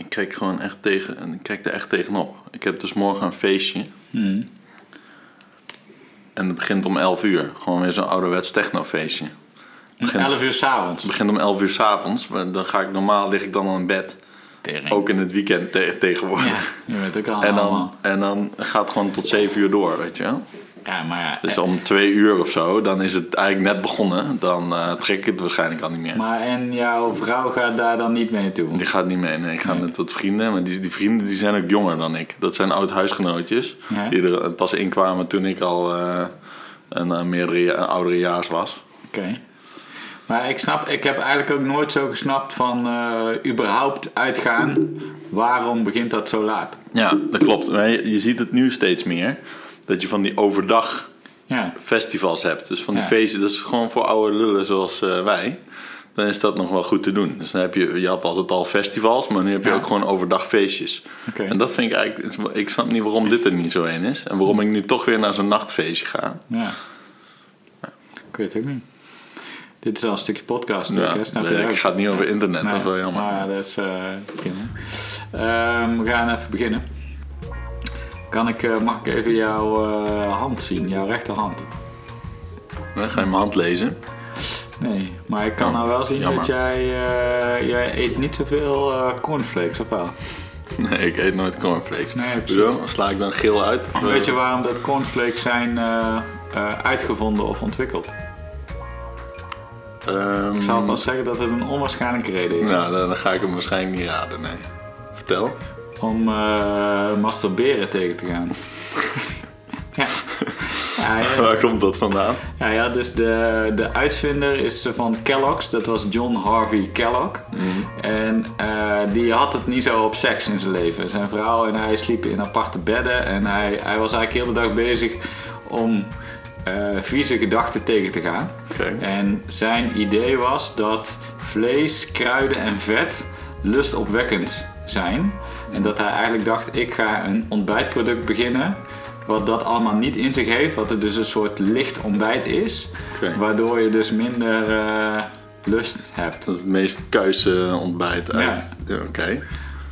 Ik kijk gewoon echt tegen, ik kijk er echt tegenop. Ik heb dus morgen een feestje. Hmm. En het begint om 11 uur. Gewoon weer zo'n ouderwets technofeestje. Om 11 uur s'avonds. Het begint om 11 uur s'avonds. Dan ga ik normaal lig ik dan al in bed. Tering. Ook in het weekend te- tegenwoordig. Ja, je weet ook al En dan, allemaal. en dan gaat het gewoon tot 7 uur door, weet je wel. Ja, maar ja. Dus eh, om 2 uur of zo, dan is het eigenlijk net begonnen. Dan eh, trek ik het waarschijnlijk al niet meer. Maar en jouw vrouw gaat daar dan niet mee naartoe? Die gaat niet mee, nee. Ik ga Nee. met wat vrienden. Maar die, die vrienden die zijn ook jonger dan ik. Dat zijn oud-huisgenootjes. Ja. Die er pas inkwamen toen ik al eh, een, meerdere, ja- een ouderejaars was. Oké. Maar ik snap, ik heb eigenlijk ook nooit zo gesnapt van überhaupt uitgaan. Waarom begint dat zo laat? Ja, dat klopt. Je ziet het nu steeds meer. Dat je van die overdag Ja, festivals hebt. Dus van die Ja. feesten, dat is gewoon voor oude lullen zoals eh, wij. Dan is dat nog wel goed te doen. Dus dan heb je, je had altijd al festivals, maar nu heb je Ja. ook gewoon overdag feestjes. En dat vind ik eigenlijk, ik snap niet waarom dit er niet zo een is. En waarom ik nu toch weer naar zo'n nachtfeestje ga. ja. Ik weet het ook niet. Dit is al een stukje podcast, Ja, snap je nee, ik ga het niet over internet, dat is wel jammer. Maar dat is. Ehm, we gaan even beginnen. Kan ik, eh, mag ik even jouw eh, hand zien, jouw rechterhand? Ga je mijn hand lezen. Nee, maar ik kan Oh, nou wel zien jammer. dat jij, eh, jij eet niet zoveel eh cornflakes, of wel? Nee, ik eet nooit cornflakes. Nee, precies. Zo, sla ik dan geel uit? Of, Weet je waarom dat cornflakes zijn uitgevonden of ontwikkeld? ehm, Ik zal vast zeggen dat het een onwaarschijnlijke reden is. Nou, dan, dan ga ik hem waarschijnlijk niet raden, nee. Vertel. Om eh, masturberen tegen te gaan. ja. Ja, ja, Waar komt dat vandaan? ja, ja, dus de, de uitvinder is van Kellogg's, dat was John Harvey Kellogg. En eh, die had het niet zo op seks in zijn leven. Zijn vrouw en hij sliepen in aparte bedden en hij, hij was eigenlijk heel de dag bezig om eh, vieze gedachten tegen te gaan. En zijn idee was dat vlees, kruiden en vet lustopwekkend zijn. En dat hij eigenlijk dacht, ik ga een ontbijtproduct beginnen wat dat allemaal niet in zich heeft. Wat er dus een soort licht ontbijt is. Waardoor je dus minder eh, lust hebt. Dat is het meest kuise ontbijt uit. Ja. Oké.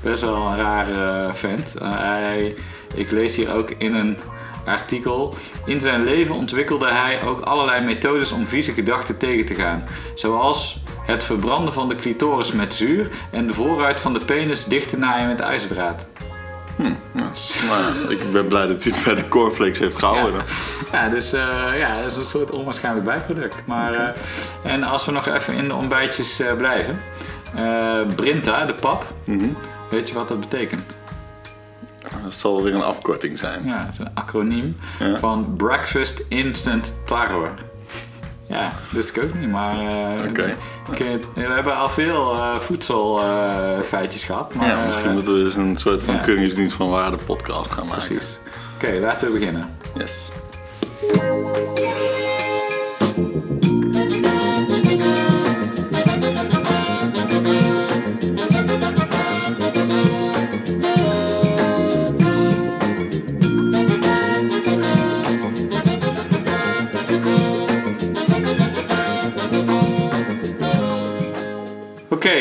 Best wel een rare vent. Eh, hij, ik lees hier ook in een artikel. In zijn leven ontwikkelde hij ook allerlei methodes om vieze gedachten tegen te gaan. Zoals het verbranden van de clitoris met zuur en de voorruit van de penis dicht te naaien met ijzerdraad. Maar ik ben blij dat hij het bij de cornflakes heeft gehouden. Ja, dus eh, ja, dat is een soort onwaarschijnlijk bijproduct. Maar, eh, en als we nog even in de ontbijtjes eh, blijven. Brinta, de pap. Weet je wat dat betekent? Dat zal weer een afkorting zijn. Ja, dat is een acroniem Ja. van Breakfast Instant Tarwe. Ja, wist ik ook niet, maar Oké. ik- we hebben al veel eh, voedselfeitjes gehad. Maar, Ja, misschien eh, moeten we dus een soort van ja. van waarde podcast gaan maken. Precies. Oké, laten we beginnen. Yes.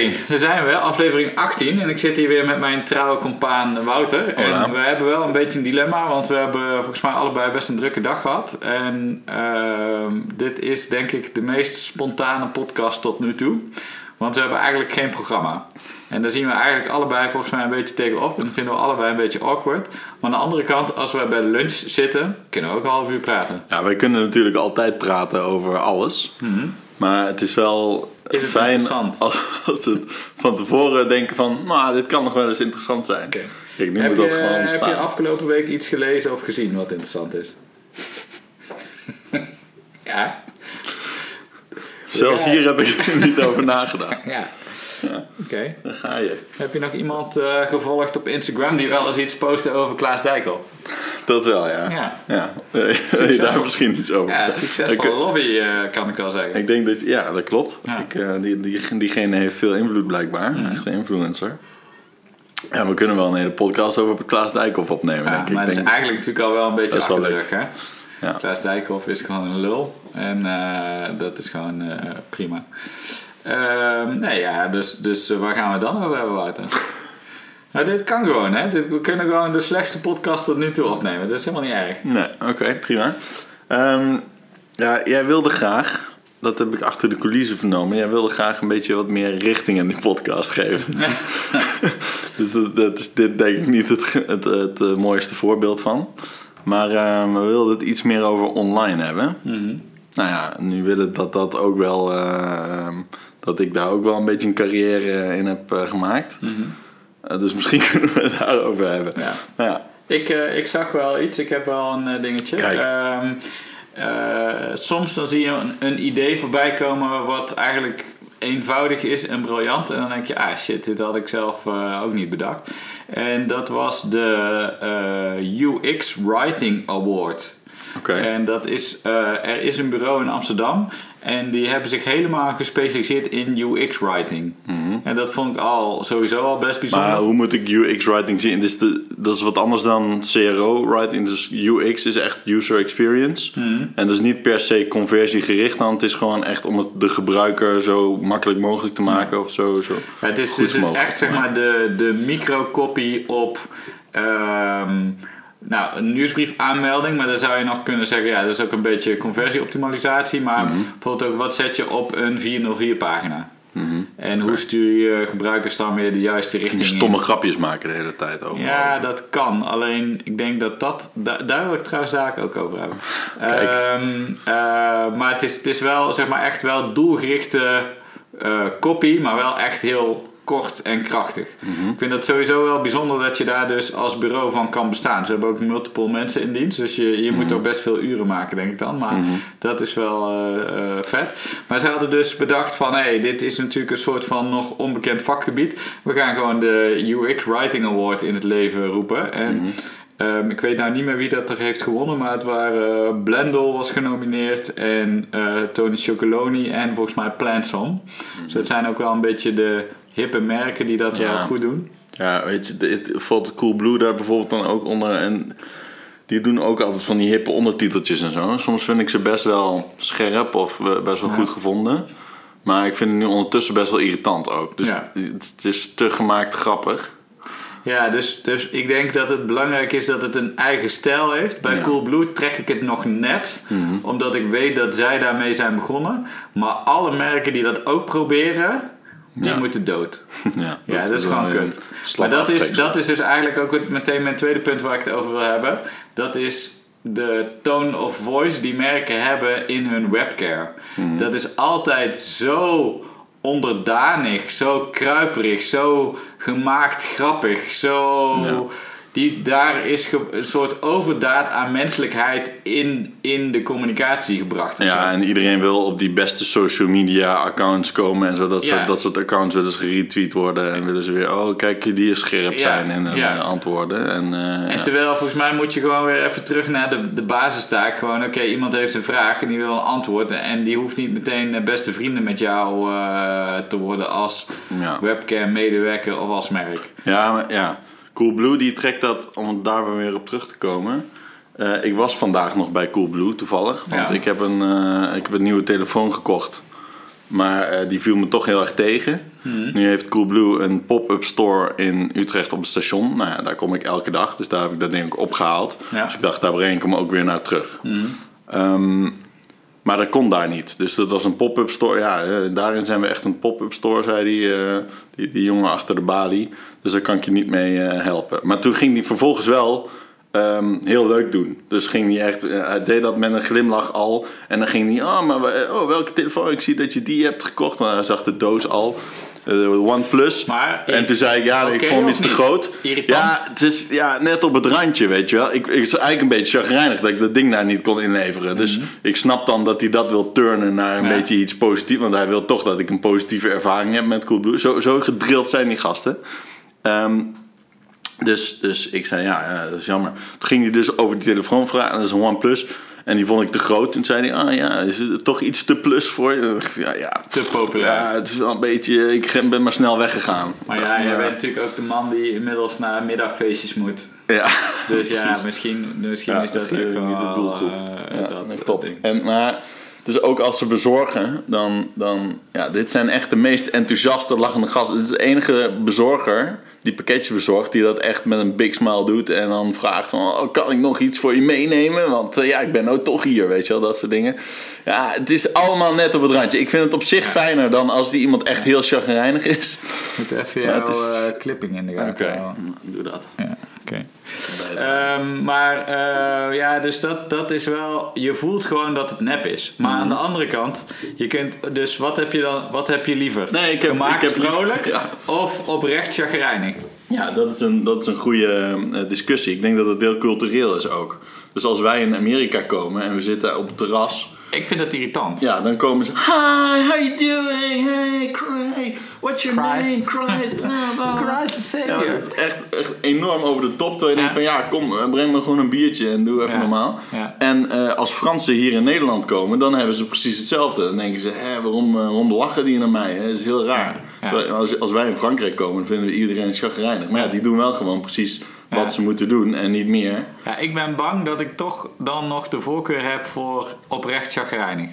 Oké, daar zijn we, aflevering 18. En ik zit hier weer met mijn trouwe compaan Wouter. Hola. En we hebben wel een beetje een dilemma, want we hebben volgens mij allebei best een drukke dag gehad. En ehm, dit is denk ik de meest spontane podcast tot nu toe. Want we hebben eigenlijk geen programma. En daar zien we eigenlijk allebei volgens mij een beetje tegenop. En dat vinden we allebei een beetje awkward. Maar aan de andere kant, als we bij de lunch zitten, kunnen we ook een half uur praten. Ja, wij kunnen natuurlijk altijd praten over alles. Maar het is wel Mhm. Is het fijn als, als het van tevoren denken van... Nou, dit kan nog wel eens interessant zijn. Oké. Kijk, nu Heb moet je, dat gewoon heb je afgelopen week iets gelezen of gezien wat interessant is? ja. Zelfs Ja. hier heb ik er niet over nagedacht. Ja. Oké. Daar ga je. Heb je nog iemand eh, gevolgd op Instagram die wel eens iets postte over Klaas Dijkel? Dat wel, ja. Ja. ja. Wil je daar misschien iets over Ja, succesvolle Ik- lobby eh, kan ik wel zeggen. Ik denk dat, ja, dat klopt. Ja. Ik, eh, die, die, diegene heeft veel invloed blijkbaar. Echt een influencer. Ja, we kunnen wel een hele podcast over Klaas Dijkhoff opnemen, Ja, denk ik. maar het is eigenlijk natuurlijk al wel een beetje Dat is wel achter de leuk. rug, hè? Ja. Klaas Dijkhoff is gewoon een lul. En eh, dat is gewoon eh, prima. Ehm, nee, ja, dus, dus eh, waar gaan we dan over hebben, Wouter? Nou, dit kan gewoon, hè? Dit, we kunnen gewoon de slechtste podcast tot nu toe opnemen. Dat is helemaal niet erg. Nee, oké, prima. Ehm, ja, jij wilde graag, dat heb ik achter de coulissen vernomen, jij wilde graag een beetje wat meer richting in die podcast geven. dus dat, dat is dit denk ik niet het, het, het, mooiste voorbeeld van. Maar ehm, we wilden het iets meer over online hebben. Mhm. Nou ja, nu willen dat dat ook wel, eh, ehm, dat ik daar ook wel een beetje een carrière in heb eh, gemaakt. Mhm. Eh, dus misschien kunnen we het daarover hebben. Ja. Nou ja, Ik, ik zag wel iets, ik heb wel een dingetje. Kijk. Ehm, eh, soms dan zie je een, een idee voorbij komen wat eigenlijk eenvoudig is en briljant. En dan denk je, ah shit, dit had ik zelf ook niet bedacht. En dat was de UX Writing Award. En dat is, eh, er is een bureau in Amsterdam en die hebben zich helemaal gespecialiseerd in UX writing. En dat vond ik al sowieso al best bijzonder. Maar hoe moet ik UX writing zien? Dus de, dat is wat anders dan CRO writing. Dus UX is echt user experience. En dus niet per se conversiegericht dan. Het is gewoon echt om het de gebruiker zo makkelijk mogelijk te maken of zo. zo. Ja, het is, goed het is mogelijk echt zeg maar de, de microcopy op ehm, nou, een nieuwsbrief aanmelding. Maar dan zou je nog kunnen zeggen, ja, dat is ook een beetje conversieoptimalisatie. Maar Mhm. bijvoorbeeld ook, wat zet je op een 404 pagina? En hoe stuur je gebruikers dan weer de juiste richting in? stomme grapjes maken de hele tijd over. Ja, dat kan. Alleen ik denk dat dat. da- daar wil ik trouwens zaken ook over hebben. Kijk. Eh, maar het is, het is wel, zeg maar, echt wel doelgerichte eh copy, maar wel echt heel kort en krachtig. Mhm. Ik vind het sowieso wel bijzonder dat je daar dus als bureau van kan bestaan. Ze hebben ook multiple mensen in dienst, dus je, je Mhm. moet ook best veel uren maken, denk ik dan. Maar dat is wel eh, eh, vet. Maar ze hadden dus bedacht van, hé, hey, dit is natuurlijk een soort van nog onbekend vakgebied. We gaan gewoon de UX Writing Award in het leven roepen. En ehm, ik weet nou niet meer wie dat er heeft gewonnen, maar het waren uh, Blendel was genomineerd en Tony Chocoloni en volgens mij Plantson. Dus dat zijn ook wel een beetje de hippe merken die dat wel goed doen. Ja, weet je, dit valt Coolblue daar bijvoorbeeld dan ook onder. En die doen ook altijd van die hippe ondertiteltjes en zo. Soms vind ik ze best wel scherp of best wel Ja. goed gevonden. Maar ik vind het nu ondertussen best wel irritant ook. Dus Ja. het het is te gemaakt grappig. Ja, dus, dus ik denk dat het belangrijk is dat het een eigen stijl heeft. Bij Ja. Coolblue trek ik het nog net, omdat ik weet dat zij daarmee zijn begonnen. Maar alle merken die dat ook proberen, die Ja. moeten dood. ja, Ja, dat is gewoon kut. slap Maar dat is, dat is dus eigenlijk ook meteen mijn tweede punt waar ik het over wil hebben. Dat is de tone of voice die merken hebben in hun webcare. Mhm. Dat is altijd zo onderdanig, zo kruiperig, zo gemaakt grappig, zo... Ja. Die, daar is een soort overdaad aan menselijkheid in, in de communicatie gebracht. Ja, en iedereen wil op die beste social media accounts komen en zo. Dat, Ja. soort, dat soort accounts willen ze geretweet worden en willen ze weer, oh kijk, die is scherp Ja, zijn in hun ja. eh, antwoorden. En, eh, En terwijl volgens mij moet je gewoon weer even terug naar de, de basistaak. Gewoon, oké, iemand heeft een vraag en die wil een antwoord. En die hoeft niet meteen eh, beste vrienden met jou te worden als Ja. webcam medewerker of als merk. Ja, maar, ja. Coolblue die trekt dat, om daar weer op terug te komen. Eh, ik was vandaag nog bij Coolblue toevallig. Want Ja. ik, heb een, eh, ik heb een nieuwe telefoon gekocht. Maar eh, die viel me toch heel erg tegen. Mhm. Nu heeft Coolblue een pop-up store in Utrecht op het station. Nou ja, daar kom ik elke dag. Dus daar heb ik dat ding ook opgehaald. Ja. Dus ik dacht, daar breng ik hem ook weer naar terug. Mhm. Ehm, maar dat kon daar niet. Dus dat was een pop-up store. Ja, eh, daarin zijn we echt een pop-up store, zei die, eh, die, die jongen achter de balie. Dus daar kan ik je niet mee eh, helpen. Maar toen ging hij vervolgens wel ehm, heel leuk doen. Dus ging hij echt, hij deed dat met een glimlach al. En dan ging hij, oh, maar oh, welke telefoon? Ik zie dat je die hebt gekocht. Want hij zag de doos al. De OnePlus. Maar, en toen zei ik, ja, ik vond hem iets te groot. Irritant? Ja, het is ja, net op het randje, weet je wel. Ik, ik was eigenlijk een beetje chagrijnig dat ik dat ding daar niet kon inleveren. Dus ik snap dan dat hij dat wil turnen naar een Mhm. Ja. beetje iets positiefs. Want hij wil toch dat ik een positieve ervaring heb met Coolblue. Zo, zo gedrild zijn die gasten. Ehm, dus, dus ik zei, ja, ja, dat is jammer. Toen ging hij dus over die telefoon vragen. Dat is een OnePlus. En die vond ik te groot. Toen zei hij, ah ja, is het toch iets te plus voor je? Ja, ja, Te populair. ja, het is wel een beetje... Ik ben maar snel weggegaan. Maar ja, jij bent natuurlijk ook de man die inmiddels naar middagfeestjes moet. Ja, Dus ja, misschien, misschien Ja, is dat ook niet de wel, doelgroep. eh, Ja, dat, klopt. En, maar Dus ook als ze bezorgen, dan, dan ja, dit zijn echt de meest enthousiaste lachende gasten. Dit is de enige bezorger die pakketjes bezorgt, die dat echt met een big smile doet en dan vraagt van, oh, kan ik nog iets voor je meenemen? Want eh, ja, ik ben nou toch hier, weet je wel, dat soort dingen. Ja, het is allemaal net op het randje. Ik vind het op zich fijner dan als die iemand echt heel chagrijnig is. Moet even jouw is- eh, clipping in de gaten Oké, houden. nou, doe dat. Ja, oké. Ehm, maar eh, ja, dus dat, dat is wel. Je voelt gewoon dat het nep is. Maar Mhm. aan de andere kant, je kunt. Dus wat heb je dan? Wat heb je liever? Nee, ik heb- Gemaakt ik heb liever- vrolijk ja. of oprecht chagrijnig? Ja, dat is een, dat is een goede eh, discussie. Ik denk dat het heel cultureel is ook. Dus als wij in Amerika komen en we zitten op het terras, Ik vind dat irritant. ja, dan komen ze. Hi, how you doing? Hey, Cray, what's your Christ. name? Christ. Christ the Ja, Savior. is echt, echt enorm over de top. Terwijl je Ja. denkt van ja, kom, eh, breng me gewoon een biertje en doe even Ja. normaal. Ja. En eh, als Fransen hier in Nederland komen, dan hebben ze precies hetzelfde. Dan denken ze, Hé, waarom, eh, waarom lachen die naar mij? Dat is heel raar. Terwijl als, als wij in Frankrijk komen, dan vinden we iedereen chagrijnig. Maar ja, die doen wel gewoon precies wat Ja. ze moeten doen en niet meer. Ja, ik ben bang dat ik toch dan nog de voorkeur heb voor oprecht chagrijnig.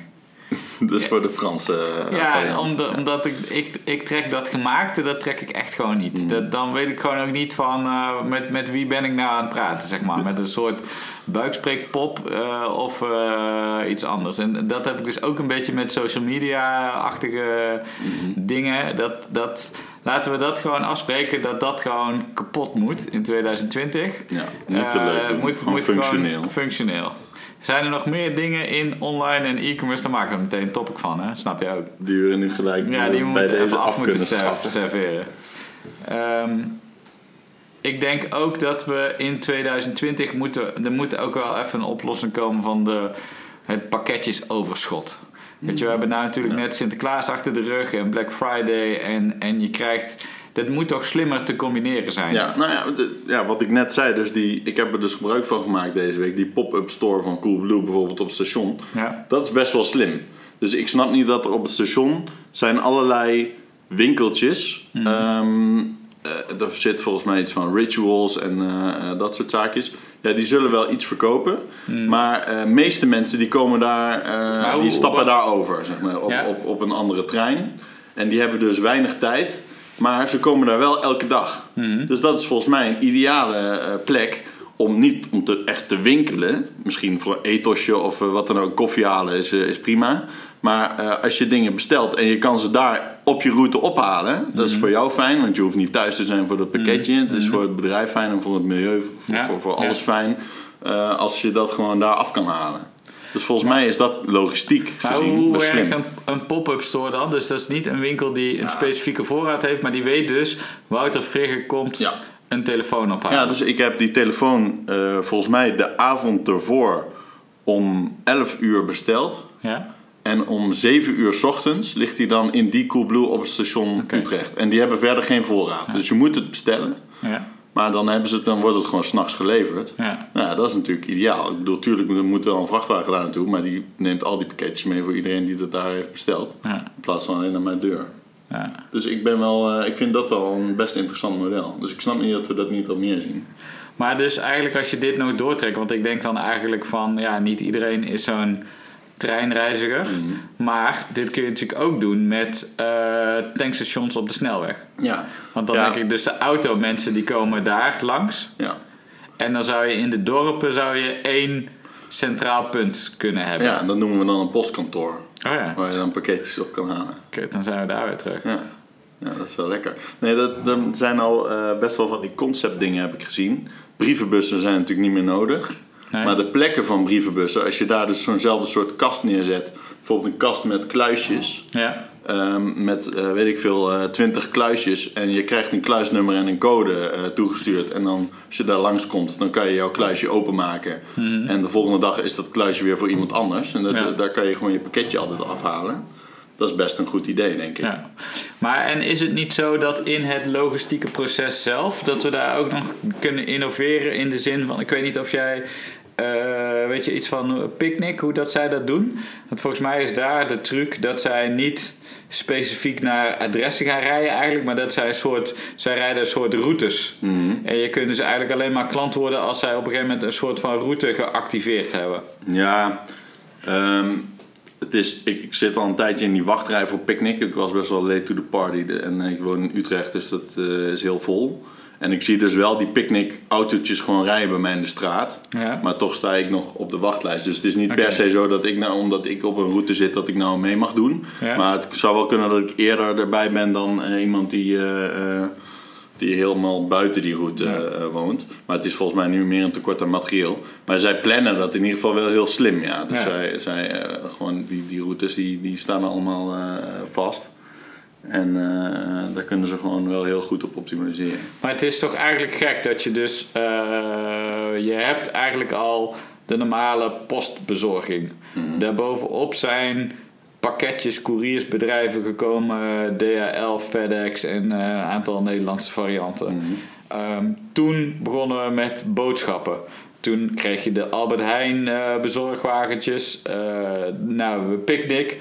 Dus voor de Franse eh, Ja, omdat, omdat ik, ik, ik trek dat gemaakte, dat trek ik echt gewoon niet. Mm. Dat, dan weet ik gewoon ook niet van eh, met, met wie ben ik nou aan het praten, zeg maar. Met een soort buikspreekpop eh, of iets anders. En dat heb ik dus ook een beetje met social media-achtige Mm-hmm. dingen. Dat, dat, laten we dat gewoon afspreken dat dat gewoon kapot moet in 2020. Ja, niet te leuk doen. moet, moet functioneel. Functioneel. Zijn er nog meer dingen in online en e-commerce? Daar maken we meteen een topic van, hè? Snap je ook? Die we nu gelijk Ja, die we bij moeten deze even af af moeten schaffen. serveren. Ehm, ik denk ook dat we in 2020 moeten... Er moet ook wel even een oplossing komen van de, het pakketjesoverschot. Weet je, we hebben nou natuurlijk net Sinterklaas achter de rug en Black Friday. En, en je krijgt... Dat moet toch slimmer te combineren zijn? Ja, nou ja, de- ja, wat ik net zei, dus die, ik heb er dus gebruik van gemaakt deze week. Die pop-up store van Coolblue bijvoorbeeld op het station. Ja. Dat is best wel slim. Dus ik snap niet dat er op het station zijn allerlei winkeltjes. Mhm. Eh, er zit volgens mij iets van rituals en eh, eh, dat soort zaakjes. Ja, die zullen wel iets verkopen. Maar de meeste mensen die komen daar, Mhm. hoe- die stappen wat- daar over, zeg maar, op, Ja. op, op een andere trein. En die hebben dus weinig tijd. Maar ze komen daar wel elke dag. Mhm. Dus dat is volgens mij een ideale eh, plek om niet om te, echt te winkelen. Misschien voor een etosje of eh, wat dan ook. Koffie halen is, eh, is prima. Maar als je dingen bestelt en je kan ze daar op je route ophalen. Dat Mhm. is voor jou fijn, want je hoeft niet thuis te zijn voor dat pakketje. Het is voor het bedrijf fijn en voor het milieu, voor, Ja, voor, voor ja. alles fijn. als je dat gewoon daar af kan halen. Dus volgens mij is dat logistiek Maar gezien hoe best slim. werkt een, een pop-up store dan? Dus dat is niet een winkel die een specifieke voorraad heeft, maar die weet dus, Wouter Frigge komt Ja. een telefoon ophalen. Ja, dus ik heb die telefoon eh, volgens mij de avond ervoor om 11 uur besteld. Ja? En om 7 uur 's ochtends ligt hij dan in die Coolblue op het station. Utrecht. En die hebben verder geen voorraad. Dus je moet het bestellen. Ja. Maar dan, hebben ze het, dan wordt het gewoon s'nachts geleverd. Ja. Nou, ja, dat is natuurlijk ideaal. Ik bedoel, tuurlijk er moet wel een vrachtwagen daar naartoe. Maar die neemt al die pakketjes mee voor iedereen die dat daar heeft besteld. Ja. In plaats van alleen naar mijn deur. Ja. Dus ik, ben wel, eh, ik vind dat wel een best interessant model. Dus ik snap niet dat we dat niet al meer zien. Maar dus eigenlijk als je dit nog doortrekt, want ik denk dan eigenlijk van, ja, niet iedereen is zo'n treinreiziger. Mhm. Maar dit kun je natuurlijk ook doen met eh, tankstations op de snelweg. Ja. Want dan Ja. denk ik dus de automensen die komen daar langs. Ja. En dan zou je in de dorpen zou je één centraal punt kunnen hebben. Ja, dat noemen we dan een postkantoor. Oh ja, Waar je dan pakketjes op kan halen. Oké, dan zijn we daar weer terug. Ja, ja dat is wel lekker. Nee, dat, er zijn al eh, best wel van die conceptdingen heb ik gezien. Brievenbussen zijn natuurlijk niet meer nodig. Nee. Maar de plekken van brievenbussen, als je daar dus zo'nzelfde soort kast neerzet. Bijvoorbeeld een kast met kluisjes. Ja, ehm, met, eh, weet ik veel, eh 20 kluisjes. En je krijgt een kluisnummer en een code eh, toegestuurd. En dan, als je daar langskomt, dan kan je jouw kluisje openmaken. En de volgende dag is dat kluisje weer voor iemand anders. En dat, Ja. daar kan je gewoon je pakketje altijd afhalen. Dat is best een goed idee, denk ik. ja. Maar en is het niet zo dat in het logistieke proces zelf, dat we daar ook nog kunnen innoveren in de zin van, ik weet niet of jij, eh, weet je iets van Picnic, hoe dat zij dat doen? Want volgens mij is daar de truc dat zij niet specifiek naar adressen gaan rijden eigenlijk, maar dat zij een soort, zij rijden een soort routes. En je kunt dus eigenlijk alleen maar klant worden als zij op een gegeven moment een soort van route geactiveerd hebben. Ja, ehm, het is, ik, ik zit al een tijdje in die wachtrij voor picknick. Ik was best wel late to the party en ik woon in Utrecht, dus dat eh, is heel vol. En ik zie dus wel die picknick autootjes gewoon rijden bij mij in de straat. Ja. Maar toch sta ik nog op de wachtlijst. Dus het is niet per se zo dat ik nou, omdat ik op een route zit, dat ik nou mee mag doen. Ja. Maar het zou wel kunnen dat ik eerder erbij ben dan eh, iemand die, eh, eh, die helemaal buiten die route Ja. eh, woont. Maar het is volgens mij nu meer een tekort aan materieel. Maar zij plannen dat in ieder geval wel heel slim. Ja. Dus Ja. zij, zij eh, gewoon die, die routes die, die staan allemaal eh, vast. En daar kunnen ze gewoon wel heel goed op optimaliseren. Maar het is toch eigenlijk gek dat je dus... je hebt eigenlijk al de normale postbezorging. Daarbovenop zijn pakketjes, couriersbedrijven gekomen. DHL, FedEx en eh, een aantal Nederlandse varianten. Ehm, toen begonnen we met boodschappen. Toen kreeg je de Albert Heijn eh, bezorgwagentjes. eh nou, Picnic.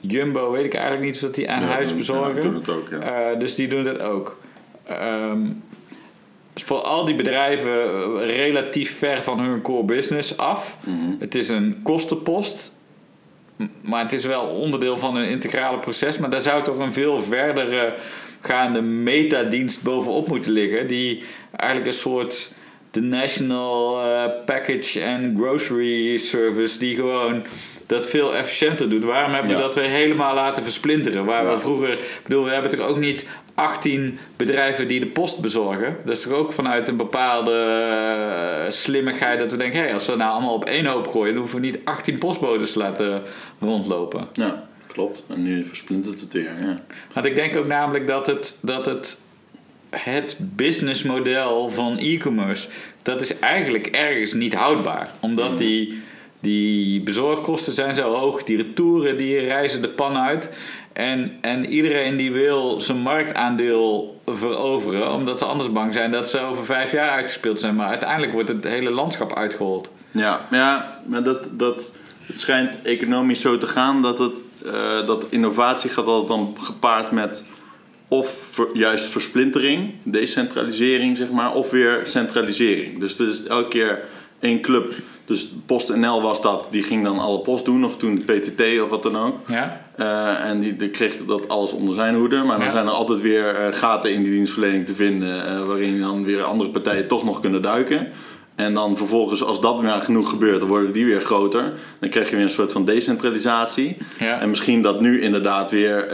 Jumbo weet ik eigenlijk niet of dat die aan Ja, huis bezorgen. ja, doen het ook, ja. Eh, dus die doen dat ook. Ehm, voor al die bedrijven eh, relatief ver van hun core business af. Mhm. Het is een kostenpost. Maar het is wel onderdeel van een integrale proces. Maar daar zou toch een veel verdere gaande metadienst bovenop moeten liggen. Die eigenlijk een soort de National eh, Package and Grocery Service. Die gewoon dat veel efficiënter doet. Waarom hebben we Ja. dat weer helemaal laten versplinteren? Waar Ja. we vroeger... Ik bedoel, we hebben toch ook niet 18 bedrijven die de post bezorgen. Dat is toch ook vanuit een bepaalde eh, slimmigheid dat we denken... Hé, als we nou allemaal op één hoop gooien... dan hoeven we niet 18 postbodes te laten rondlopen. Ja, klopt. En nu versplintert het weer. Ja. Want ik denk ook namelijk dat het, dat het, het businessmodel van e-commerce, dat is eigenlijk ergens niet houdbaar. Omdat die, die bezorgkosten zijn zo hoog, die retouren die reizen de pan uit. En, en iedereen die wil zijn marktaandeel veroveren, omdat ze anders bang zijn dat ze over vijf jaar uitgespeeld zijn. Maar uiteindelijk wordt het hele landschap uitgehold. Ja, ja maar dat, dat, het schijnt economisch zo te gaan dat, het, eh, dat innovatie gaat altijd dan gepaard met of ver- juist versplintering, decentralisering zeg maar, of weer centralisering. Dus er is elke keer één club. Dus PostNL was dat, die ging dan alle post doen, of toen de PTT of wat dan ook. Ja? Eh, en die, die kreeg dat alles onder zijn hoede. Maar dan zijn er altijd weer eh, gaten in die dienstverlening te vinden. eh, waarin dan weer andere partijen toch nog kunnen duiken. En dan vervolgens, als dat maar genoeg gebeurt, dan worden die weer groter. Dan krijg je weer een soort van decentralisatie. Ja. En misschien dat nu inderdaad weer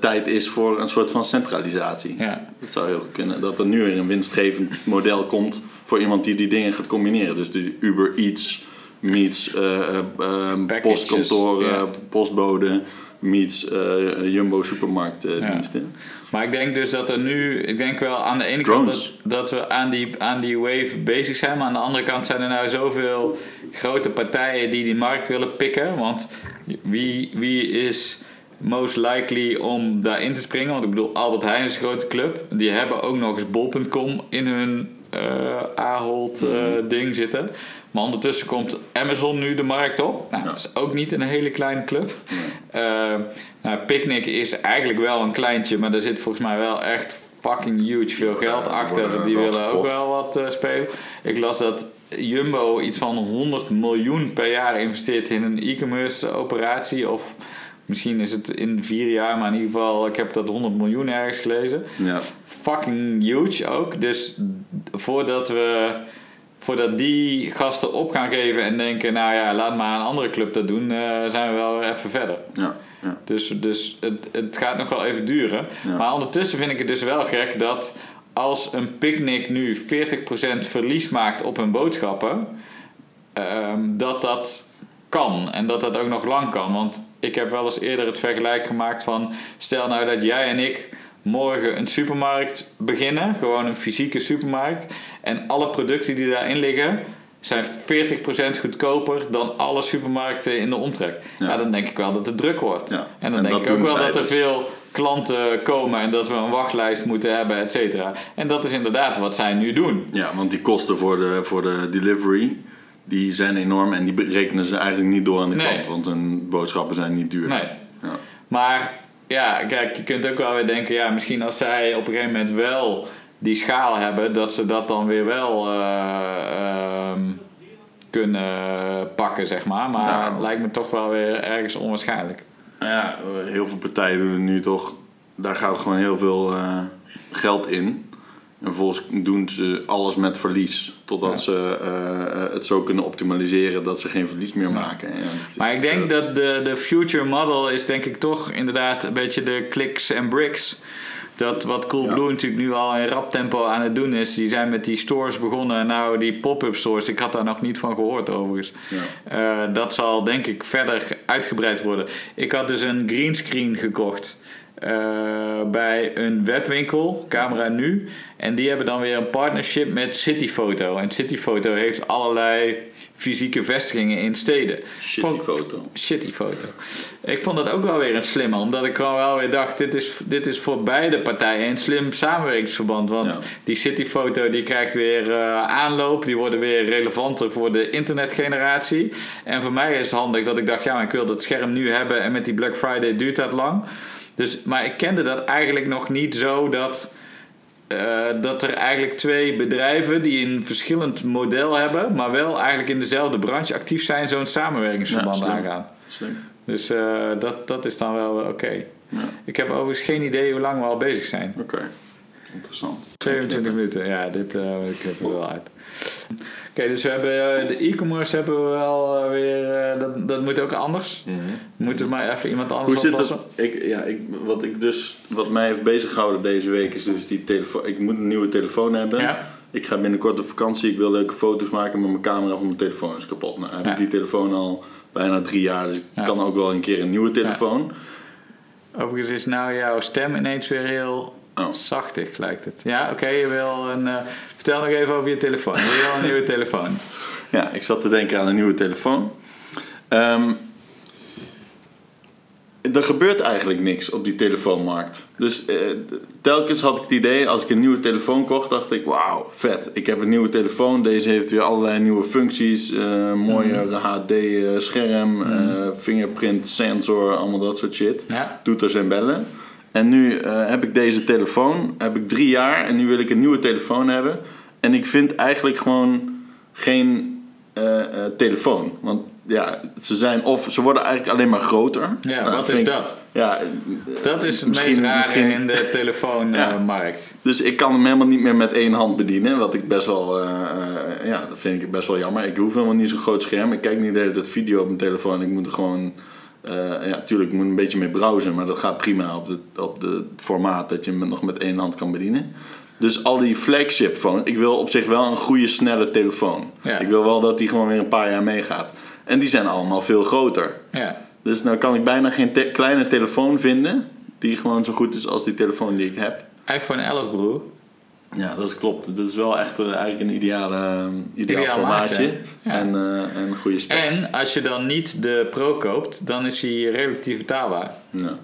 tijd is voor een soort van centralisatie. Ja. Dat zou heel goed kunnen. Dat er nu weer een winstgevend model komt voor iemand die die dingen gaat combineren. Dus de Uber Eats meets postkantoren, postbode meets eh, Jumbo supermarktdiensten. Maar ik denk dus dat er nu, ik denk wel aan de ene kant dat, dat we aan die, aan die wave bezig zijn, maar aan de andere kant zijn er nou zoveel grote partijen die die markt willen pikken. Want wie, wie is most likely om daarin te springen? Want ik bedoel, Albert Heijn is een grote club. Die hebben ook nog eens bol.com in hun eh Ahold eh, ding zitten. Maar ondertussen komt Amazon nu de markt op. Nou, Ja. dat is ook niet een hele kleine club. Eh, nou, Picnic is eigenlijk wel een kleintje, maar daar zit volgens mij wel echt fucking huge veel geld achter. worden Die willen ook wel wat eh, spelen. Ik las dat Jumbo iets van 100 miljoen per jaar investeert in een e-commerce operatie. Of misschien is het in vier jaar, maar in ieder geval, ik heb dat 100 miljoen ergens gelezen Ja. fucking huge ook. Dus voordat we voordat die gasten op gaan geven en denken, nou ja, laat maar een andere club dat doen, eh, zijn we wel weer even verder. Ja. Ja. Dus, dus het, het gaat nog wel even duren. Ja. Maar ondertussen vind ik het dus wel gek dat als een picknick nu 40% verlies maakt op hun boodschappen, ehm, dat dat kan en dat dat ook nog lang kan. Want ik heb wel eens eerder het vergelijk gemaakt van, stel nou dat jij en ik morgen een supermarkt beginnen, gewoon een fysieke supermarkt, en alle producten die daarin liggen zijn 40% goedkoper dan alle supermarkten in de omtrek. Ja. Ja. dan denk ik wel dat het druk wordt. Ja. En dan En denk ik ook wel dat er dus. veel klanten komen en dat we een wachtlijst moeten hebben, et cetera. En dat is inderdaad wat zij nu doen. Ja, want die kosten voor de, voor de delivery, die zijn enorm en die berekenen ze eigenlijk niet door aan de Nee. klant. Want hun boodschappen zijn niet duur. Nee. Ja. Maar ja, kijk, je kunt ook wel weer denken, ja, misschien als zij op een gegeven moment wel die schaal hebben, dat ze dat dan weer wel, eh, ehm, kunnen pakken, zeg maar. Maar het lijkt me toch wel weer ergens onwaarschijnlijk. Nou ja, heel veel partijen doen het nu toch. Daar gaat gewoon heel veel eh, geld in. En vervolgens doen ze alles met verlies. Totdat Ja. ze eh, het zo kunnen optimaliseren dat ze geen verlies meer maken. Ja, Maar ik denk eh, dat de, de future model is denk ik toch inderdaad een beetje de clicks en bricks. Dat wat Coolblue Ja. natuurlijk nu al in rap tempo aan het doen is. Die zijn met die stores begonnen. Nou, die pop-up stores. Ik had daar nog niet van gehoord overigens. Ja. Eh, dat zal denk ik verder uitgebreid worden. Ik had dus een greenscreen gekocht. Eh, bij een webwinkel, Camera Nu. En die hebben dan weer een partnership met Cityfoto. En Cityfoto heeft allerlei fysieke vestigingen in steden. Shitty Vond- foto. Shitty foto. Ik vond dat ook wel weer een slimme, omdat ik gewoon wel weer dacht: dit is, dit is voor beide partijen een slim samenwerkingsverband. Want Ja. die cityfoto die krijgt weer eh, aanloop, die worden weer relevanter voor de internetgeneratie. En voor mij is het handig dat ik dacht: ja, maar ik wil dat scherm nu hebben en met die Black Friday duurt dat lang. Dus, maar ik kende dat eigenlijk nog niet zo dat. eh, dat er eigenlijk twee bedrijven die een verschillend model hebben, maar wel eigenlijk in dezelfde branche actief zijn, zo'n samenwerkingsverband Ja, slim. aangaan. Slim. Dus eh, dat, dat is dan wel oké. Ja, Ik heb overigens geen idee hoe lang we al bezig zijn. oké. Interessant. 27 minuten, ja, dit eh ik heb er wel uit. Oké, dus we hebben eh, de e-commerce hebben we wel eh, weer. eh, dat, dat moet ook anders. Moeten we maar even iemand Hoe anders zit oplossen. Ik, ja, ik, wat, ik dus, wat mij heeft bezig gehouden deze week is dus die telefoon. Ik moet een nieuwe telefoon hebben. Ja. Ik ga binnenkort op vakantie. Ik wil leuke foto's maken, maar mijn camera van mijn telefoon is kapot. Nou heb Ja. ik die telefoon al bijna drie jaar, dus ik Ja. kan ook wel een keer een nieuwe telefoon. Overigens is nou jouw stem ineens weer heel Oh. zachtig, lijkt het. Ja, oké, je wil een. eh, vertel nog even over je telefoon. Je wil een nieuwe telefoon. Ja, ik zat te denken aan een nieuwe telefoon. Ehm, er gebeurt eigenlijk niks op die telefoonmarkt. Dus eh, telkens had ik het idee, als ik een nieuwe telefoon kocht, dacht ik: wauw, vet. Ik heb een nieuwe telefoon. Deze heeft weer allerlei nieuwe functies. eh mooier HD-scherm, eh, fingerprint, sensor, allemaal dat soort shit. Ja. Toeters en bellen. En nu eh, heb ik deze telefoon, heb ik drie jaar en nu wil ik een nieuwe telefoon hebben. En ik vind eigenlijk gewoon geen eh, eh, telefoon. Want ja, ze zijn of ze worden eigenlijk alleen maar groter. Ja, Nou, wat is ik- dat? Ja, Dat is het misschien- meest rare misschien- in de telefoonmarkt. Dus ik kan hem helemaal niet meer met één hand bedienen. Wat ik best wel, ja, dat vind ik best wel jammer. Ik hoef helemaal niet zo'n groot scherm. Ik kijk niet de hele tijd video op mijn telefoon. Ik moet er gewoon, ja, tuurlijk, ik moet een beetje mee browsen. Maar dat gaat prima op, de, op de, het formaat dat je hem nog met één hand kan bedienen. Dus al die flagship phone, ik wil op zich wel een goede, snelle telefoon. Ja. Ik wil wel dat die gewoon weer een paar jaar meegaat. En die zijn allemaal veel groter. Ja. Dus nou kan ik bijna geen te- kleine telefoon vinden die gewoon zo goed is als die telefoon die ik heb. iPhone 11, broer. Ja, dat klopt. Dat is wel echt eh, eigenlijk een ideale, eh, ideaal, Ideaal formaatje. ja. En, eh, en goede specs. En als je dan niet de Pro koopt, dan is hij relatief betaalbaar. Ja.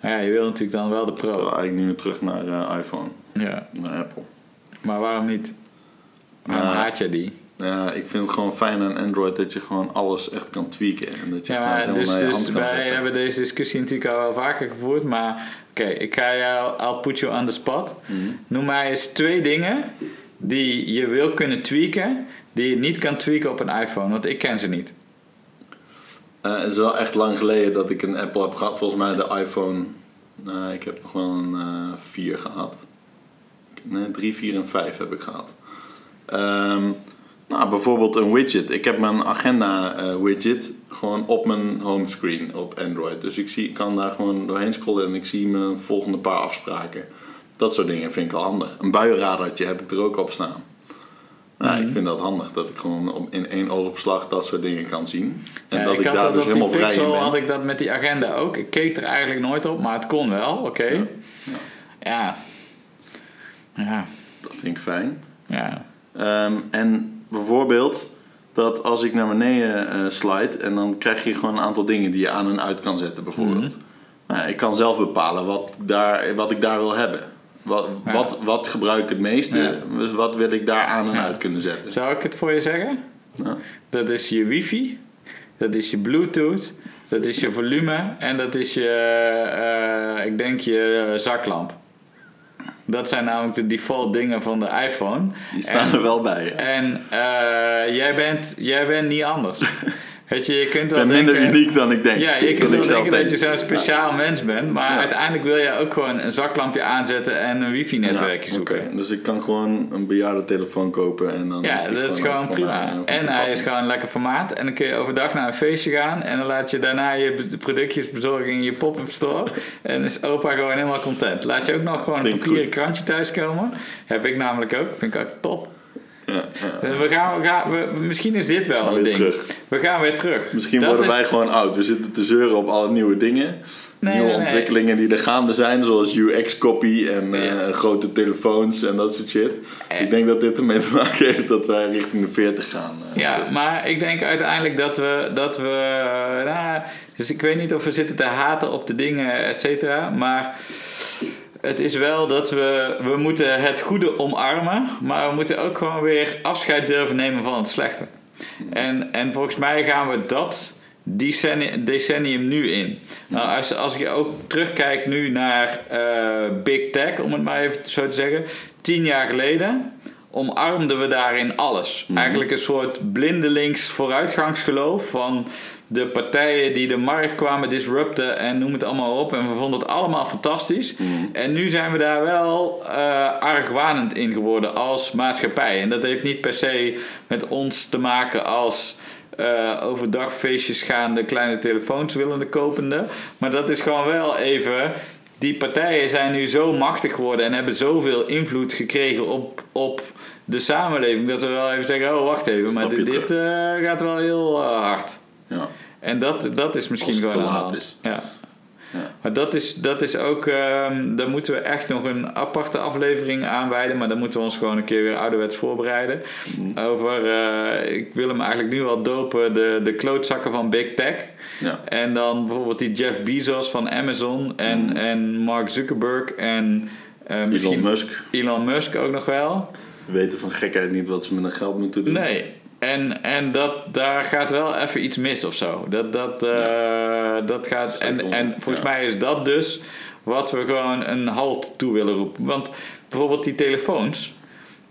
Maar ja, je wil natuurlijk dan wel de Ik wil Pro. eigenlijk niet meer terug naar iPhone, Ja. naar Apple. Maar waarom niet? Waarom Ja. haat je die? Ja, ik vind het gewoon fijn aan Android dat je gewoon alles echt kan tweaken. En dat je Ja, gewoon dus, dus wij zetten. hebben deze discussie natuurlijk al wel vaker gevoerd. Maar oké, ik ga jou, I'll put you on the spot. Mhm. Noem mij eens twee dingen die je wil kunnen tweaken, die je niet kan tweaken op een iPhone. Want ik ken ze niet. Eh, het is wel echt lang geleden dat ik een Apple heb gehad. Volgens mij de iPhone. Nou, ik heb nog wel een eh 4 gehad. Nee, 3, 4 en 5 heb ik gehad. Ehm, nou, bijvoorbeeld een widget. Ik heb mijn agenda eh, widget gewoon op mijn homescreen op Android. Dus ik zie, ik kan daar gewoon doorheen scrollen en ik zie mijn volgende paar afspraken. Dat soort dingen vind ik al handig. Een buienradartje heb ik er ook op staan. Nou, Mhm. Ik vind dat handig dat ik gewoon op, in één oogopslag dat soort dingen kan zien. En Ja, dat ik, daar dat dus helemaal vrij in ben. had ik dat met die agenda ook. Ik keek er eigenlijk nooit op, maar het kon wel. Oké. Ja. Ja. Ja. Dat vind ik fijn. Ja. Ehm, en bijvoorbeeld dat als ik naar beneden eh slide en dan krijg je gewoon een aantal dingen die je aan en uit kan zetten bijvoorbeeld. Mhm. Nou, ik kan zelf bepalen wat, ik daar, wat ik daar wil hebben. Wat, Ja. wat, wat gebruik ik het meeste? Ja. Dus wat wil ik daar aan en uit kunnen zetten? Zou ik het voor je zeggen? Ja. Dat is je wifi, dat is je bluetooth, dat is je volume en dat is je, eh, ik denk je eh, zaklamp. Dat zijn namelijk de default dingen van de iPhone. Die staan er wel bij. ja. En eh, jij, bent, jij bent niet anders. Weet je, je kunt Ik wel minder uniek dan ik denk. Ja, je kunt ik wel denken dat je zo'n speciaal mens bent, maar Ja. uiteindelijk wil je ook gewoon een zaklampje aanzetten en een wifi-netwerkje Ja, zoeken. Dus ik kan gewoon een bejaarde telefoon kopen en dan Ja, dat is gewoon prima. eh, van en hij is gewoon lekker formaat. En dan kun je overdag naar een feestje gaan. En dan laat je daarna je productjes bezorgen in je pop-up store. En is opa gewoon helemaal content. Laat je ook nog gewoon een papieren goed. krantje thuiskomen. Heb ik namelijk ook. Vind ik ook top. Ja, ja. Eh, We gaan, we gaan, we, misschien is dit wel Gaan een ding. terug. We gaan weer terug. Misschien Dat worden is- wij gewoon oud. We zitten te zeuren op alle nieuwe dingen. Nee, nieuwe nee, nee. ontwikkelingen die er gaande zijn, zoals UX-copy en eh, grote telefoons en dat soort shit. Eh. Ik denk dat dit ermee te maken heeft dat wij richting de 40 gaan. Ja, Dus- maar ik denk uiteindelijk dat we. Dat we nou, dus ik weet niet of we zitten te haten op de dingen, et cetera. Maar het is wel dat we. We moeten het goede omarmen. Maar we moeten ook gewoon weer afscheid durven nemen van het slechte. En, en volgens mij gaan we dat decennium, decennium nu in. Nou, als, als ik ook terugkijk nu naar eh, Big Tech, om het maar even zo te zeggen. Tien jaar geleden omarmden we daarin alles. Eigenlijk een soort blindelings vooruitgangsgeloof van de partijen die de markt kwamen disrupten en noem het allemaal op. En we vonden het allemaal fantastisch. En nu zijn we daar wel eh argwanend in geworden als maatschappij. En dat heeft niet per se met ons te maken als eh, overdag feestjes gaande kleine telefoons willende kopende. Maar dat is gewoon wel even. Die partijen zijn nu zo machtig geworden en hebben zoveel invloed gekregen op, op de samenleving. Dat we wel even zeggen: oh, wacht even, maar dit, dit eh, gaat wel heel hard. Ja. En dat, dat is misschien gewoon te laat is. Ja. Ja. Maar dat is, dat is ook, ehm daar moeten we echt nog een aparte aflevering aan wijden. Maar dan moeten we ons gewoon een keer weer ouderwets voorbereiden. Mhm. Over, eh, ik wil hem eigenlijk nu al dopen, de, de klootzakken van Big Tech. Ja. En dan bijvoorbeeld die Jeff Bezos van Amazon en, en Mark Zuckerberg en eh, Mhm. Elon Musk. Elon Musk ook nog wel. weten van gekheid niet wat ze met hun geld moeten doen. Nee. En, en dat, daar gaat wel even iets mis of zo. Dat, dat, eh, dat gaat, en, en volgens ja. mij is dat dus wat we gewoon een halt toe willen roepen. Want bijvoorbeeld die telefoons.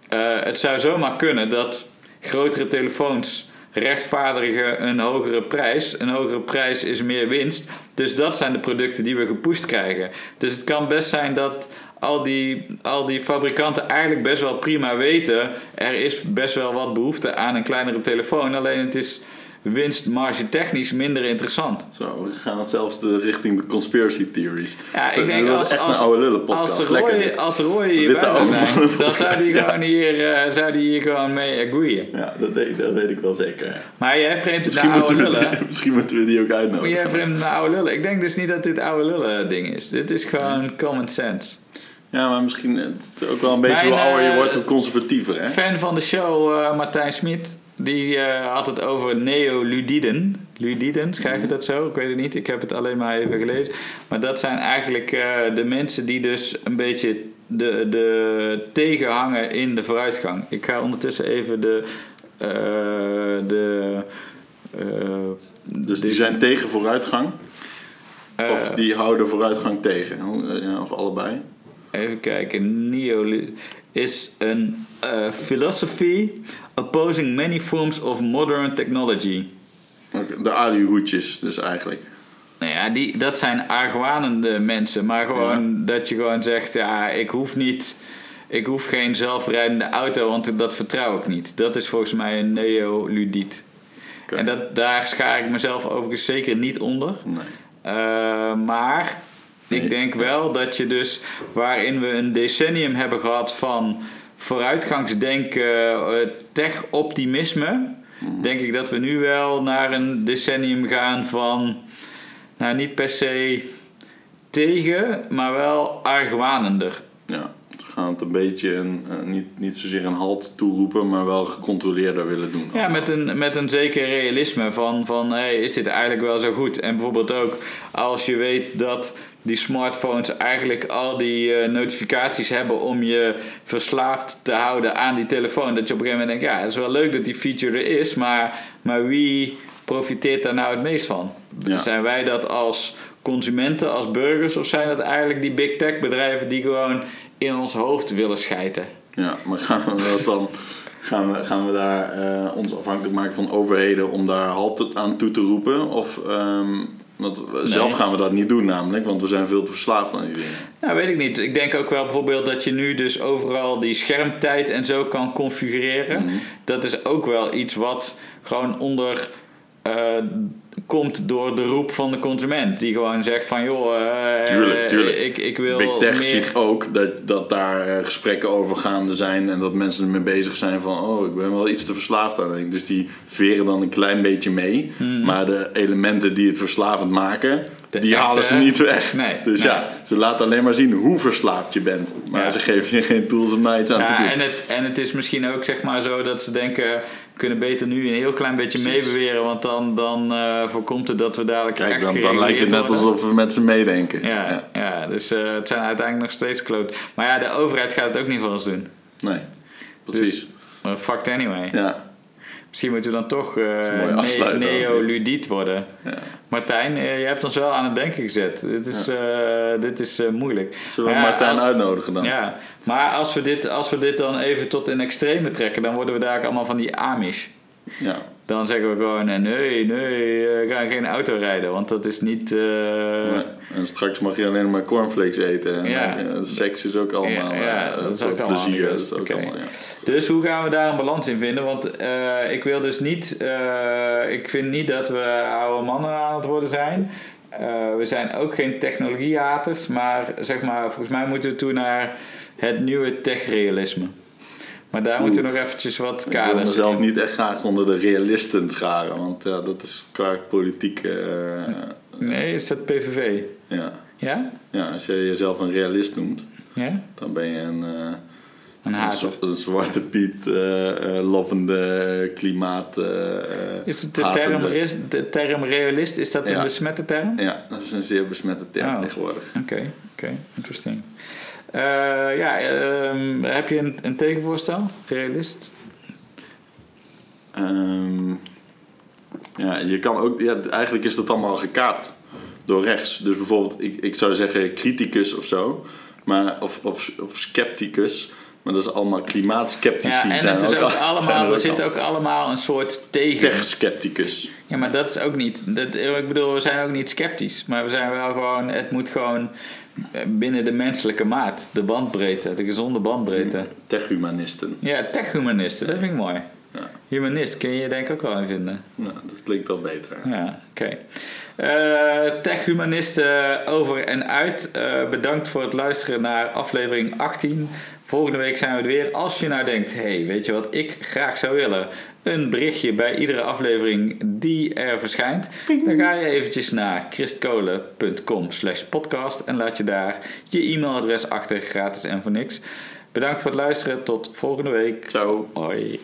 eh, het zou zomaar kunnen dat grotere telefoons rechtvaardigen een hogere prijs. Een hogere prijs is meer winst. Dus dat zijn de producten die we gepusht krijgen. Dus het kan best zijn dat al die, al die fabrikanten eigenlijk best wel prima weten. Er is best wel wat behoefte aan een kleinere telefoon. Alleen het is winstmarge technisch minder interessant. Zo, we gaan zelfs de, richting de conspiracy theories. Ja, Zo, ik denk dat als, is echt als, een oude lullen podcast. als Roy, als Roy Witte hierbij zou oude zijn, dan zou die Ja. gewoon hier, eh, zou die hier gewoon mee agreeën. Ja, dat weet, dat weet ik wel zeker. ja. Maar jij Misschien, naar oude lullen. die, misschien moeten we die ook Maar jij uitnodigen. het naar oude lullen. Ik denk dus niet dat dit oude lullen ding is. Dit is gewoon common sense. Ja, maar misschien eh, het is ook wel een beetje Mijn, hoe ouder je eh, wordt, hoe conservatiever. Hè? Fan van de show, eh, Martijn Smit, die had het over neoludiden. Ludiden, schrijf je dat zo? Ik weet het niet, ik heb het alleen maar even gelezen. Maar dat zijn eigenlijk de mensen die dus een beetje de, de tegenhangen in de vooruitgang. Ik ga ondertussen even de... de Dus die zijn tegen vooruitgang. Of die houden vooruitgang tegen. Of allebei. Even kijken. Neo is een eh, philosophy opposing many forms of modern technology. De alihoedjes dus eigenlijk. Nou ja, die, dat zijn argwanende mensen. Maar gewoon dat je gewoon zegt, ja, ik hoef niet... Ik hoef geen zelfrijdende auto, want dat vertrouw ik niet. Dat is volgens mij een neoludiet. En dat, daar schaar ik mezelf overigens zeker niet onder. Nee. Eh, maar Nee. ik denk wel dat je dus, waarin we een decennium hebben gehad van vooruitgangsdenken, eh, tech-optimisme, denk ik dat we nu wel naar een decennium gaan van, nou niet per se tegen, maar wel argwanender. Ja, gaan het een beetje een, eh, niet, niet zozeer een halt toeroepen, maar wel gecontroleerder willen doen. Ja, met een, met een zeker realisme van, van hey, is dit eigenlijk wel zo goed? En bijvoorbeeld ook als je weet dat die smartphones eigenlijk al die eh, notificaties hebben om je verslaafd te houden aan die telefoon. Dat je op een gegeven moment denkt, ja, het is wel leuk dat die feature er is, maar, maar wie profiteert daar nou het meest van? Ja. Zijn wij dat als consumenten, als burgers, of zijn dat eigenlijk die big tech bedrijven die gewoon in ons hoofd willen schijten. Ja, maar gaan we dat dan... Gaan we, gaan we daar eh, ons afhankelijk maken van overheden om daar halt aan toe te roepen? Of ehm, want zelf gaan we dat niet doen namelijk, want we zijn veel te verslaafd aan die dingen. Nou, weet ik niet. Ik denk ook wel bijvoorbeeld dat je nu dus overal die schermtijd en zo kan configureren. Mhm. Dat is ook wel iets wat gewoon onder eh, komt door de roep van de consument. Die gewoon zegt van joh, eh, Tuurlijk, tuurlijk. Ik, ik wil Big Tech meer... ziet ook dat, dat daar eh, gesprekken over gaande zijn en dat mensen ermee bezig zijn van oh, ik ben wel iets te verslaafd aan. Dus die veren dan een klein beetje mee, maar de elementen die het verslavend maken, Hmm. De die echte- halen ze niet weg. Nee, dus nee. ja, ze laten alleen maar zien hoe verslaafd je bent, maar Ja. ze geven je geen tools om daar iets aan te doen. en het, en het is misschien ook zeg maar zo dat ze denken... we kunnen beter nu een heel klein beetje meebeweren... want dan, dan eh, voorkomt het dat we dadelijk Kijk, echt dan, dan lijkt het net worden. alsof we met ze meedenken. Ja, ja. dus eh, het zijn uiteindelijk nog steeds kloot. Maar ja, de overheid gaat het ook niet voor ons doen. Nee, precies. Dus, maar fucked anyway. ja. Misschien moeten we dan toch een mooie ne- neoludiet worden. ja. Martijn, eh, je hebt ons wel aan het denken gezet. Dit is, eh, dit is moeilijk. Zullen we ja, Martijn als- uitnodigen dan? Ja, maar als we, dit, als we dit dan even tot in extreme trekken, dan worden we daar allemaal van die Amish. ja. Dan zeggen we gewoon, eh, nee, nee, eh, we gaan geen auto rijden, want dat is niet... eh, Nee. En straks mag je alleen maar cornflakes eten. En Ja. eh, seks is ook allemaal Ja, ja, eh, dat is ook allemaal plezier. is ook allemaal, ja. Dus hoe gaan we daar een balans in vinden? Want eh, ik wil dus niet, eh, ik vind niet dat we oude mannen aan het worden zijn. Eh, we zijn ook geen technologiehaters, maar zeg maar, volgens mij moeten we toe naar het nieuwe techrealisme. Maar daar moeten we nog eventjes wat Ik wil kaders mezelf niet echt graag onder de realisten scharen. Want ja, dat is qua politiek... eh, Nee, is dat PVV? ja. Ja? ja, als je jezelf een realist noemt, Ja? dan ben je een, eh, Een zwarte piet, eh eh, lovende klimaat. Is het de term, de term realist, is dat een besmette term? Ja, dat is een zeer besmette term Oh. tegenwoordig. Oké, oké, interesting. Eh, ja, ehm, heb je een, een tegenvoorstel? Realist? Ehm, ja, je kan ook, ja, eigenlijk is dat allemaal gekaapt door rechts. Dus bijvoorbeeld, ik, ik zou zeggen criticus of zo, maar, of, of, of scepticus. Maar dat is allemaal klimaatskeptici. Ja, en zijn het is ook ook al- allemaal, er zit al. ook allemaal een soort tegen. Tech-scepticus. Ja, maar dat is ook niet. Dat, ik bedoel, we zijn ook niet sceptisch. Maar we zijn wel gewoon, het moet gewoon binnen de menselijke maat. De bandbreedte, de gezonde bandbreedte. Tech-humanisten. Ja, techhumanisten, dat vind ik mooi. Ja. Humanist kun je je denk ik ook wel in vinden. Nou, dat klinkt al beter. Ja, oké. Eh, Tech-humanisten over en uit. Eh, bedankt voor het luisteren naar aflevering 18. Volgende week zijn we er weer. Als je nou denkt, hey, weet je wat ik graag zou willen? Een berichtje bij iedere aflevering die er verschijnt. Dan ga je eventjes naar christkolen.com slash podcast en laat je daar je e-mailadres achter, gratis en voor niks. Bedankt voor het luisteren. Tot volgende week. Ciao. Hoi.